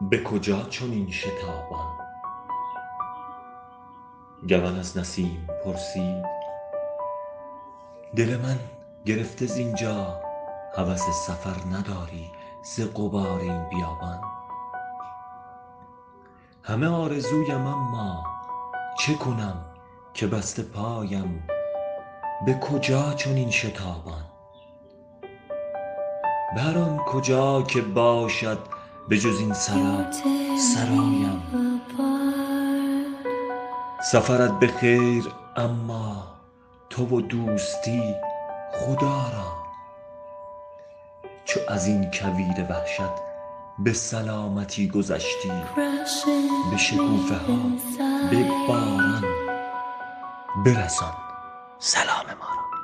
به کجا چنین شتابان گون از نسیم پرسید. دل من گرفته زینجا هوس سفر نداری ز غبار این بیابان. همه آرزویم اما چه کنم که بسته پایم؟ به کجا چنین شتابان؟ به هر آن کجا که باشد به جز این سرا سرایم. سفرت به خیر اما تو و دوستی خدا را. چو از این کویر وحشت به سلامتی گذشتی به شکوفه ها به باران برسان. سلام ما را.